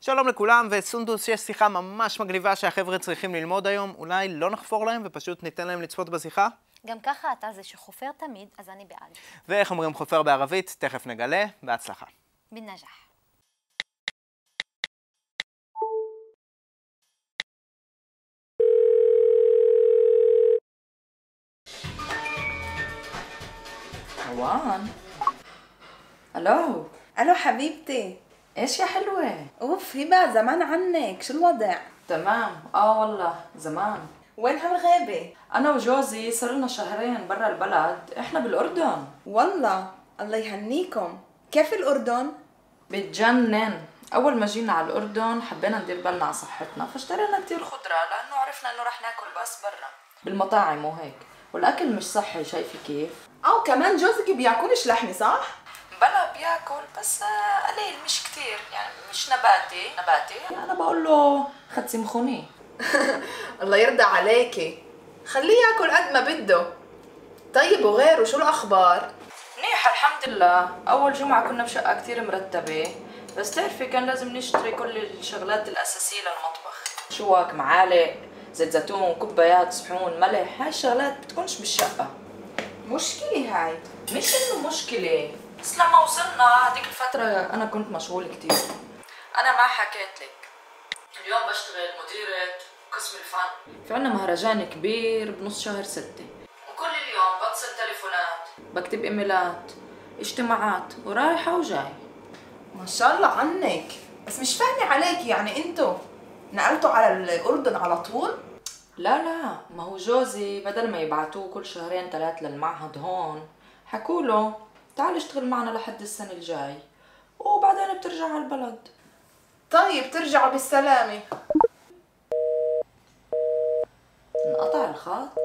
שלום לכולם, וסונדוס, יש שיחה ממש מגניבה שהחבר'ה צריכים ללמוד היום. אולי לא נחפור להם ופשוט ניתן להם לצפות בשיחה? גם ככה אתה זה שחופר תמיד, אז אני בעד. ואיך אומרים חופר בערבית? תכף נגלה. בהצלחה. בנג'ח. روان الو الو حبيبتي إيش يا حلوة؟ أوف هبه زمان عنك شو الوضع؟ تمام. آه والله زمان. وين هالغيبة؟ أنا وجوزي صار لنا شهرين برا البلد إحنا بالأردن. والله الله يهنيكم. كيف الأردن؟ بتجنن. أول ما جينا على الأردن حبينا ندير بالنا على صحتنا فاشترينا كتير خضرة لأنه عرفنا إنه رح ناكل بس برا. بالمطاعم وهيك. والأكل مش صحي شايفه كيف؟ أو كمان جوزك بياكلش لحمة صح؟ بلا بياكل بس آه، قليل مش كتير. يعني مش نباتي. نباتي. أنا بقول له خد سمخوني. الله يرضى عليكي. خليه ياكل قد ما بده. طيب وغيره شو الأخبار؟ منيح الحمد لله أول جمعة كنا بشقة كتير مرتبة. بس تعرفي كان لازم نشتري كل الشغلات الأساسية للمطبخ. شوك معالق زيت زيتون كوبايات صحون ملح. هاي الشغلات بتكونش بالشقة. مشكلة هاي. مش إنه مشكلة. بس لما وصلنا هذيك الفترة أنا كنت مشغول كتير. أنا ما حكيت لك. اليوم بشتغل مديرة قسم الفن. في عنا مهرجان كبير بنص شهر ستة. وكل اليوم بتصل تليفونات. بكتب إيميلات اجتماعات ورايحة وجاي ما شاء الله عنك. بس مش فاهمة عليك يعني انتو نقلتوا على الأردن على طول؟ لا لا. ما هو جوزي بدل ما يبعتوه كل شهرين ثلاث للمعهد هون حكوا له تعال اشتغل معنا لحد السنة الجاي وبعدين بترجع على البلد. طيب ترجعوا بالسلامة. انقطع الخط.